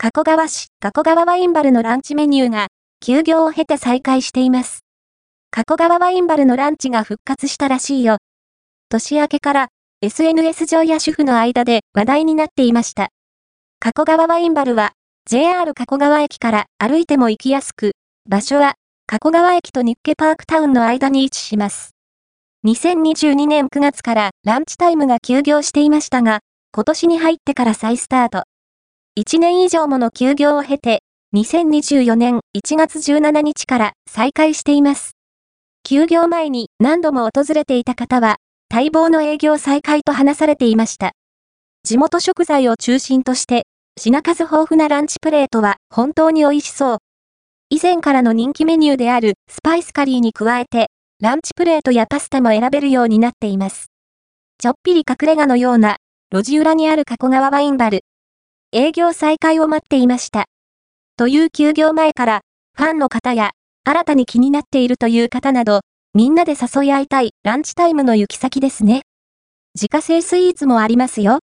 加古川市加古川ワインバルのランチメニューが休業を経て再開しています。加古川ワインバルのランチが復活したらしいよ。年明けから SNS 上や主婦の間で話題になっていました。加古川ワインバルは JR 加古川駅から歩いても行きやすく、場所は加古川駅と日家パークタウンの間に位置します。2022年9月からランチタイムが休業していましたが、今年に入ってから再スタート。1年以上もの休業を経て、2024年1月17日から再開しています。休業前に何度も訪れていた方は、待望の営業再開と話されていました。地元食材を中心として、品数豊富なランチプレートは本当に美味しそう。以前からの人気メニューであるスパイスカリーに加えて、ランチプレートやパスタも選べるようになっています。ちょっぴり隠れ家のような、路地裏にある加古川ワインバル。営業再開を待っていました。という休業前から、ファンの方や、新たに気になっているという方など、みんなで誘い合いたいランチタイムの行き先ですね。自家製スイーツもありますよ。